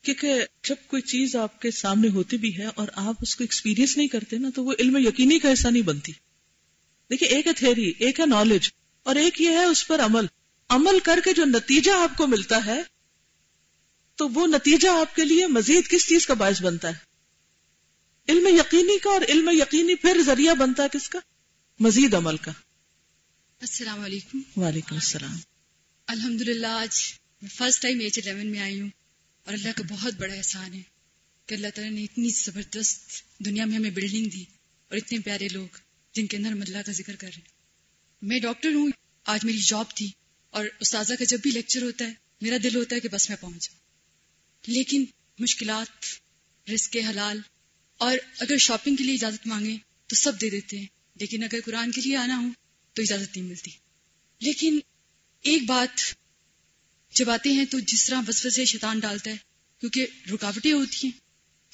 کیونکہ جب کوئی چیز آپ کے سامنے ہوتی بھی ہے اور آپ اس کو ایکسپیرینس نہیں کرتے نا تو وہ علم یقینی کا حصہ نہیں بنتی۔ دیکھیے ایک ہے تھیری ایک ہے نالج اور ایک یہ ہے اس پر عمل۔ عمل کر کے جو نتیجہ آپ کو ملتا ہے تو وہ نتیجہ آپ کے لیے مزید کس چیز کا باعث بنتا ہے؟ علم یقینی کا اور علم یقینی پھر ذریعہ بنتا ہے کس کا؟ مزید عمل کا۔ السلام علیکم۔ وعلیکم السلام۔ الحمد للہ آج میں فرسٹ ٹائم ایچ الیون میں آئی ہوں اور اللہ کا بہت بڑا احسان ہے کہ اللہ تعالیٰ نے اتنی زبردست دنیا میں ہمیں بلڈنگ دی اور اتنے پیارے لوگ جن کے اندر ہم اللہ کا ذکر کر رہے ہیں۔ میں ڈاکٹر ہوں آج میری جاب تھی۔ اور استاذہ کا جب بھی لیکچر ہوتا ہے، میرا دل ہوتا ہے کہ بس میں پہنچ جاؤں۔ لیکن مشکلات، رزق حلال، اور اگر شاپنگ کے لیے اجازت مانگے تو سب دے دیتے ہیں۔ لیکن اگر قرآن کے لیے آنا ہو تو اجازت نہیں ملتی۔ لیکن ایک بات جب آتے ہیں تو جس طرح بس سے شیطان ڈالتا ہے، کیونکہ رکاوٹیں ہوتی ہیں۔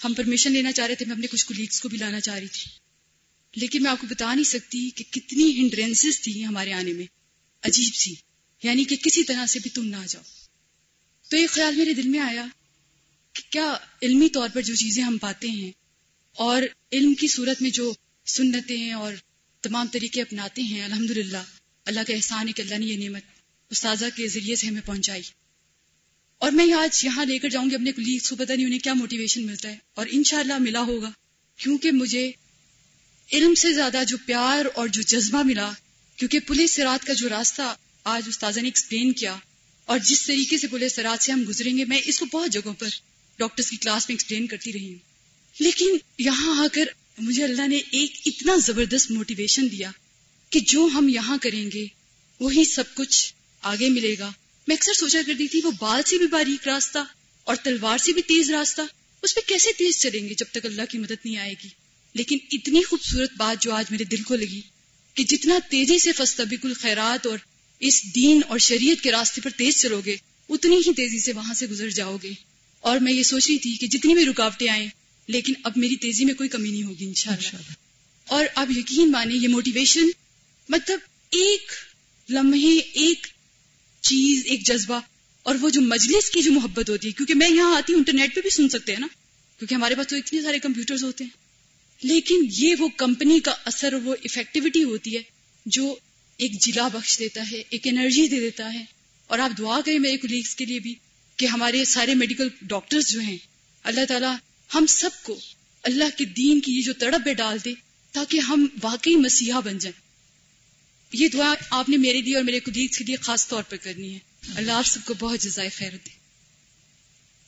ہم پرمیشن لینا چاہ رہے تھے، میں اپنے کچھ کولیگس کو بھی لانا چاہ رہی تھی۔ لیکن میں آپ کو بتا نہیں سکتی کہ کتنی ہنڈرینس تھی ہمارے آنے میں۔ عجیب سی۔ یعنی کہ کسی طرح سے بھی تم نہ جاؤ۔ تو ایک خیال میرے دل میں آیا کہ کیا علمی طور پر جو چیزیں ہم پاتے ہیں اور علم کی صورت میں جو سنتیں اور تمام طریقے اپناتے ہیں الحمد للہ اللہ کا احسان ہے کہ اللہ نے یہ نعمت استاذہ کے ذریعے سے ہمیں پہنچائی۔ اور میں آج یہاں لے کر جاؤں گی، اپنے کلیگس کو پتہ نہیں انہیں کیا موٹیویشن ملتا ہے۔ اور انشاءاللہ ملا ہوگا، کیونکہ مجھے علم سے زیادہ جو پیار اور جو جذبہ ملا، کیونکہ پولیس سرات کا جو راستہ آج استاذہ نے ایکسپلین کیا اور جس طریقے سے پولیس سرات سے ہم گزریں گے، میں اس کو بہت جگہوں پر ڈاکٹرز کی کلاس میں ایکسپلین کرتی رہی ہوں۔ لیکن یہاں آ کر مجھے اللہ نے ایک اتنا زبردست موٹیویشن دیا کہ جو ہم یہاں کریں گے، وہی سب کچھ آگے ملے گا۔ میں اکثر سوچا کرتی تھی، وہ بال سے بھی باریک راستہ اور تلوار سے بھی تیز راستہ، اس پہ کیسے تیز چلیں گے جب تک اللہ کی مدد نہیں آئے گی؟ لیکن اتنی خوبصورت بات جو آج میرے دل کو لگی کہ جتنا تیزی سے فستبق الخیرات اور اس دین اور شریعت کے راستے پر تیز چلو گے اتنی ہی تیزی سے وہاں سے گزر جاؤ گے۔ اور میں یہ سوچ رہی تھی کہ جتنی بھی رکاوٹیں آئیں لیکن اب میری تیزی میں کوئی کمی نہیں ہوگی انشاءاللہ۔ اور اب یقین مانے یہ موٹیویشن مطلب ایک لمحے ایک چیز ایک جذبہ اور وہ جو مجلس کی جو محبت ہوتی ہے کیونکہ میں یہاں آتی ہوں انٹرنیٹ پہ بھی سن سکتے ہیں نا کیونکہ ہمارے پاس تو اتنے سارے کمپیوٹرز ہوتے ہیں۔ لیکن یہ وہ کمپنی کا اثر اور وہ افیکٹیوٹی ہوتی ہے جو ایک جلا بخش دیتا ہے، ایک انرجی دے دیتا ہے۔ اور آپ دعا کریں میرے کولیگس کے لیے بھی کہ ہمارے سارے میڈیکل ڈاکٹرز جو ہیں، اللہ تعالیٰ ہم سب کو اللہ کے دین کی یہ جو تڑپ پہ ڈال دے تاکہ ہم واقعی مسیحا بن جائیں۔ یہ دعا آپ نے میرے لیے اور میرے کولیگس کے لیے خاص طور پر کرنی ہے۔ اللہ آپ سب کو بہت جزائے خیر دے۔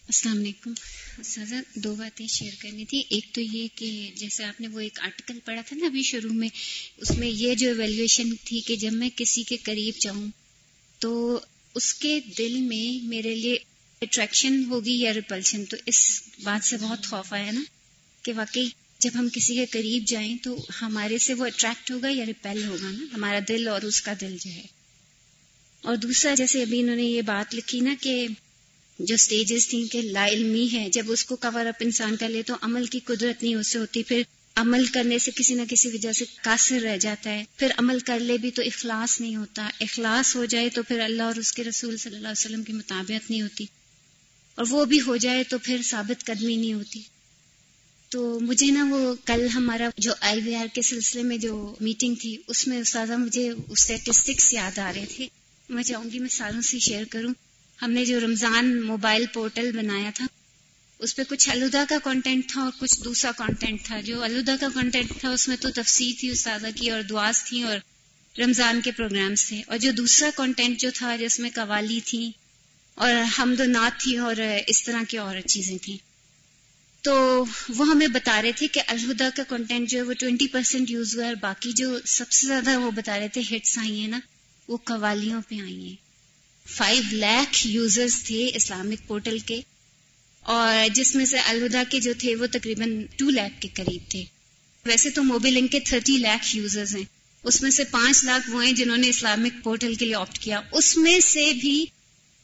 السلام علیکم۔ سزا دو باتیں شیئر کرنی تھی۔ ایک تو یہ کہ جیسے آپ نے وہ ایک آرٹیکل پڑھا تھا نا ابھی شروع میں، اس میں یہ جو ایویلویشن تھی کہ جب میں کسی کے قریب جاؤں، تو اس کے دل میں میرے لیے اٹریکشن ہوگی یا ریپلشن تو اس بات سے بہت خوف آیا نا کہ واقعی جب ہم کسی کے قریب جائیں تو ہمارے سے وہ اٹریکٹ ہوگا یا ریپیل ہوگا نا؟ ہمارا دل اور اس کا دل جو ہے۔ اور دوسرا، جیسے ابھی انہوں نے یہ بات لکھی نا کہ جو سٹیجز تھیں کہ لا علمی ہے، جب اس کو کور اپ انسان کر لے تو عمل کی قدرت نہیں اس سے ہوتی، پھر عمل کرنے سے کسی نہ کسی وجہ سے قاصر رہ جاتا ہے۔ پھر عمل کر لے بھی تو اخلاص نہیں ہوتا، اخلاص ہو جائے تو پھر اللہ اور اس کے رسول صلی اللہ علیہ وسلم کی مطابعت نہیں ہوتی۔ اور وہ بھی ہو جائے تو پھر ثابت قدمی نہیں ہوتی۔ تو مجھے نا وہ کل ہمارا جو آئی وی آر کے سلسلے میں جو میٹنگ تھی، اس میں استاذہ مجھے اسٹیٹسٹکس یاد آ رہے تھے۔ میں چاہوں گی میں سالوں سے شیئر کروں۔ ہم نے جو رمضان موبائل پورٹل بنایا تھا، اس پہ کچھ الوداع کا کانٹینٹ تھا اور کچھ دوسرا کانٹینٹ تھا۔ جو الوداع کا کانٹینٹ تھا، اس میں تو تفسیر تھی استادہ کی اور دعاز تھیں اور رمضان کے پروگرامز تھے۔ اور جو دوسرا کانٹینٹ جو تھا جس میں قوالی تھی اور حمد و نعت تھی اور اس طرح کی اور چیزیں تھیں۔ تو وہ ہمیں بتا رہے تھے کہ الہدا کا کانٹینٹ جو ہے، وہ ٹوینٹی پرسینٹ یوز ہوا ہے اور باقی جو سب سے زیادہ وہ بتا رہے تھے ہٹس آئی ہیں نا، وہ قوالیوں پہ آئی ہیں۔ فائیو لاکھ یوزرز تھے اسلامک پورٹل کے اور جس میں سے الوداع کے جو تھے وہ تقریباً ٹو لاکھ کے قریب تھے۔ ویسے تو موبی لنک کے تھرٹی لاکھ یوزرز ہیں۔ اس میں سے پانچ لاکھ وہ ہیں جنہوں نے اسلامک پورٹل کے لیے آپٹ کیا۔ اس میں سے بھی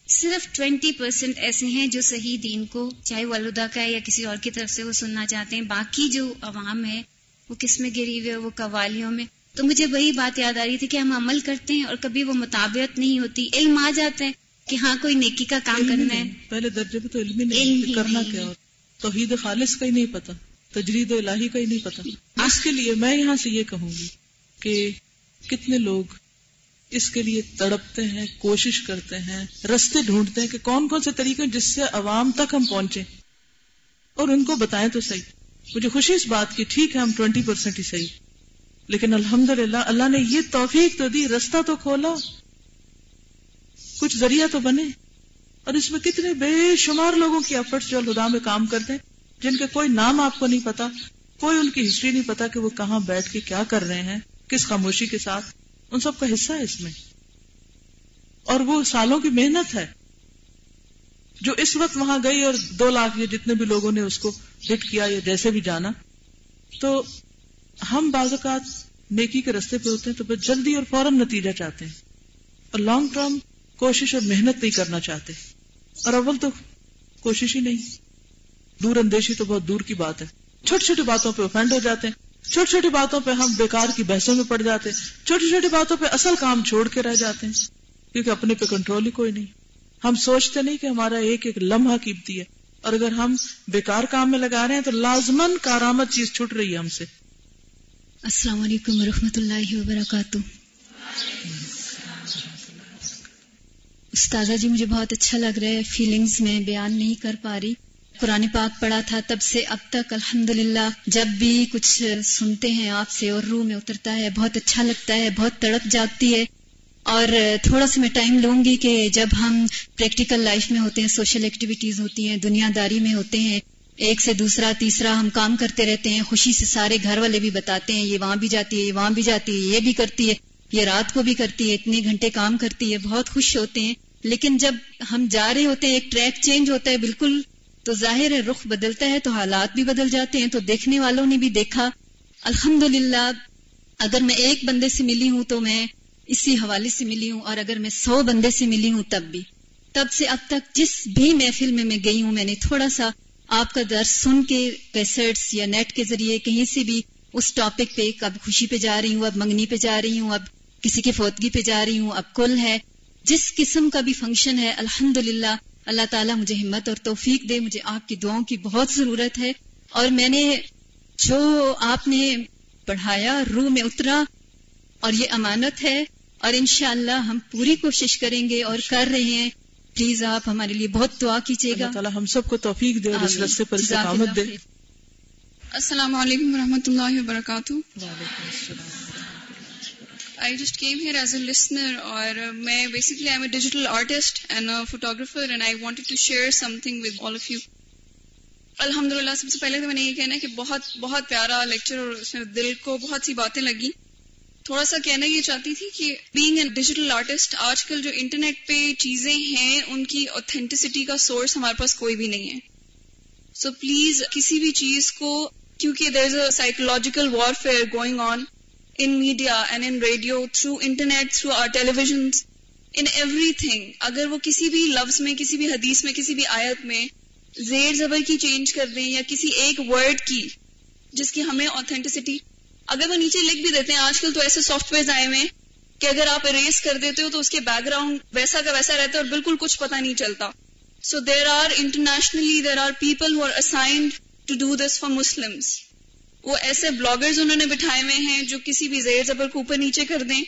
صرف ٹوینٹی پرسینٹ ایسے ہیں جو صحیح دین کو، چاہے وہ الوداع کا ہے یا کسی اور کی طرف سے وہ سننا چاہتے ہیں۔ باقی جو عوام ہے، وہ کس میں گری ہوئے وہ قوالیوں میں تو مجھے وہی بات یاد آ رہی تھی کہ ہم عمل کرتے ہیں اور کبھی وہ مطابعت نہیں ہوتی علم آ جاتا ہے کہ ہاں کوئی نیکی کا کام کرنا ہے۔ پہلے درجے پہ تو علم ہی نہیں کرنا کیا توحید خالص کا ہی نہیں پتا تجرید الہی کا ہی نہیں پتا۔ اس کے لیے میں یہاں سے یہ کہوں گی کہ کتنے لوگ اس کے لیے تڑپتے ہیں کوشش کرتے ہیں رستے ڈھونڈتے ہیں کہ کون کون سے طریقے جس سے عوام تک ہم پہنچے اور ان کو بتائیں تو صحیح۔ مجھے خوشی اس بات کی ٹھیک ہے ہم ٹوینٹی پرسینٹ ہی صحیح۔ لیکن الحمد اللہ نے یہ توفیق تو دی، رستہ تو کھولا، کچھ ذریعہ تو بنے۔ اور اس میں کتنے بے شمار لوگوں کی ایفرٹس جو الدا میں کام کرتے ہیں، جن کے کوئی نام آپ کو نہیں پتا، کوئی ان کی ہسٹری نہیں پتا کہ وہ کہاں بیٹھ کے کیا کر رہے ہیں، کس خاموشی کے ساتھ۔ ان سب کا حصہ ہے اس میں۔ اور وہ سالوں کی محنت ہے، جو اس وقت وہاں گئی اور دو لاکھ یا جتنے بھی لوگوں نے اس کو ہٹ کیا یا جیسے بھی جانا۔ تو ہم بعض اوقات نیکی کے رستے پہ ہوتے ہیں تو بس جلدی اور فوراً نتیجہ چاہتے ہیں اور لانگ ٹرم کوشش اور محنت نہیں کرنا چاہتے اور اول تو کوشش ہی نہیں۔ دور اندیشی تو بہت دور کی بات ہے۔ چھوٹی چھوٹی باتوں پہ افینڈ ہو جاتے ہیں۔ چھوٹی چھوٹی باتوں پہ ہم بیکار کی بحثوں میں پڑ جاتے ہیں۔ چھوٹی چھوٹی باتوں پہ اصل کام چھوڑ کے رہ جاتے ہیں۔ کیونکہ اپنے پہ کنٹرول ہی کوئی نہیں۔ ہم سوچتے نہیں کہ ہمارا ایک ایک لمحہ قیمتی ہے۔ اور اگر ہم بیکار کام میں لگا رہے ہیں تو لازمن کارآمد چیز چھوٹ رہی ہے ہم سے۔ السلام علیکم ورحمۃ اللہ وبرکاتہ۔ استاذہ جی مجھے بہت اچھا لگ رہا ہے فیلنگز میں بیان نہیں کر پا رہی۔ قرآن پاک پڑھا تھا تب سے اب تک الحمد جب بھی کچھ سنتے ہیں آپ سے اور روح میں اترتا ہے، بہت اچھا لگتا ہے، بہت تڑپ جاگتی ہے۔ اور تھوڑا سا میں ٹائم لوں گی کہ جب ہم پریکٹیکل لائف میں ہوتے ہیں سوشل ایکٹیویٹیز ہوتی ہیں، دنیا داری میں ہوتے ہیں ایک سے دوسرا، تیسرا ہم کام کرتے رہتے ہیں، خوشی سے سارے گھر والے بھی بتاتے ہیں، یہ وہاں بھی جاتی ہے، یہ وہاں بھی جاتی ہے، یہ بھی کرتی ہے، یہ رات کو بھی کرتی ہے، اتنے گھنٹے کام کرتی ہے، بہت خوش ہوتے ہیں۔ لیکن جب ہم جا رہے ہوتے ہیں، ایک ٹریک چینج ہوتا ہے بالکل، تو ظاہر ہے رخ بدلتا ہے، تو حالات بھی بدل جاتے ہیں، تو دیکھنے والوں نے بھی دیکھا۔ الحمد اگر میں ایک بندے سے ملی ہوں تو میں اسی حوالے سے ملی ہوں، اور اگر میں سو بندے سے ملی ہوں تب بھی۔ تب سے اب تک جس بھی محفل میں میں گئی ہوں، میں نے تھوڑا سا آپ کا درس سن کے کیسٹس یا نیٹ کے ذریعے کہیں سے بھی اس ٹاپک پہ اب خوشی پہ جا رہی ہوں، اب منگنی پہ جا رہی ہوں، اب کسی کی فوتگی پہ جا رہی ہوں، اب کل ہے۔ جس قسم کا بھی فنکشن ہے الحمد اللہ تعالیٰ مجھے ہمت اور توفیق دے، مجھے آپ کی دعاؤں کی بہت ضرورت ہے۔ اور میں نے جو آپ نے پڑھایا، روح میں اترا، اور یہ امانت ہے۔ اور انشاءاللہ ہم پوری کوشش کریں گے اور کر رہے ہیں۔ پلیز آپ ہمارے لیے بہت دعا کیجیے گا۔ تعالیٰ ہم سب کو توفیق دے اور اس رستے پر استقامت دے۔ السلام علیکم ورحمۃ اللہ وبرکاتہ۔ I just came here as a listener اور میں basically I am a digital artist and photographer and I wanted to share something with all of you الحمد للہ سب سے پہلے تو میں نے یہ کہنا ہے کہ بہت بہت پیارا لیکچر اور اس میں دل کو بہت سی باتیں لگی تھوڑا سا کہنا یہ چاہتی تھی کہ بینگ اے ڈیجیٹل آرٹسٹ آج کل جو انٹرنیٹ پہ چیزیں ہیں، ان کی اوتھینٹسٹی کا سورس ہمارے پاس کوئی بھی نہیں ہے۔ سو so پلیز کسی بھی چیز کو، کیونکہ there is a psychological warfare going on in media and in radio through internet through or television in everything اگر وہ کسی بھی لفظ میں، کسی بھی حدیث میں، کسی بھی آیت میں زیر زبر کی چینج کر دیں یا کسی ایک ورڈ کی، جس کی ہمیں اوتھینٹسٹی اگر وہ نیچے لکھ بھی دیتے ہیں، آج کل تو ایسے سافٹ ویئر آئے ہوئے کہ اگر آپ اریز کر دیتے ہو تو اس کے بیک گراؤنڈ ویسا کا ویسا رہتا ہے اور بالکل کچھ پتا نہیں چلتا۔ So there are internationally there are people who are assigned to do this for Muslims وہ ایسے بلاگرز انہوں نے بٹھائے ہوئے ہیں جو کسی بھی زیر زبر کو اوپر نیچے کر دیں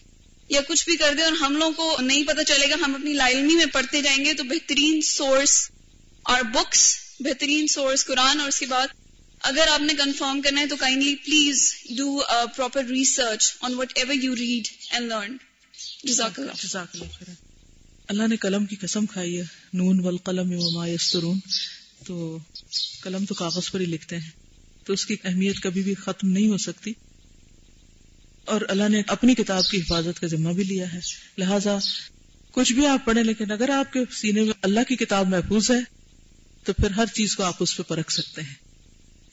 یا کچھ بھی کر دیں اور ہم لوگوں کو نہیں پتا چلے گا، ہم اپنی لائلمی میں پڑھتے جائیں گے تو بہترین سورس اور بکس بہترین سورس قرآن اور اس کے بعد اگر آپ نے کنفرم کرنا ہے تو kindly please do proper research on whatever you read and learn جزاک اللہ اللہ نے قلم کی قسم کھائی ہے، نون والقلم وما یسترون تو قلم تو کاغذ پر ہی لکھتے ہیں، تو اس کی اہمیت کبھی بھی ختم نہیں ہو سکتی۔ اور اللہ نے اپنی کتاب کی حفاظت کا ذمہ بھی لیا ہے۔ لہذا کچھ بھی آپ پڑھیں، لیکن اگر آپ کے سینے میں اللہ کی کتاب محفوظ ہے، تو پھر ہر چیز کو آپ اس پہ پرکھ سکتے ہیں۔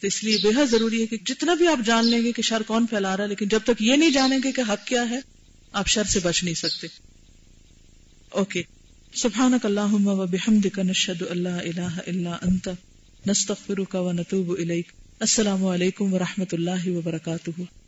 تو اس لیے بے حد ضروری ہے کہ جتنا بھی آپ جان لیں گے کہ شر کون پھیلا رہا ہے، لیکن جب تک یہ نہیں جانیں گے کہ حق کیا ہے، آپ شر سے بچ نہیں سکتے۔ اوکے۔ سبحان اللہ و بحمد کا نشد اللہ الہ الا انت، نستغفرک و نتوب الیک۔ السلام علیکم و رحمۃ اللہ وبرکاتہ۔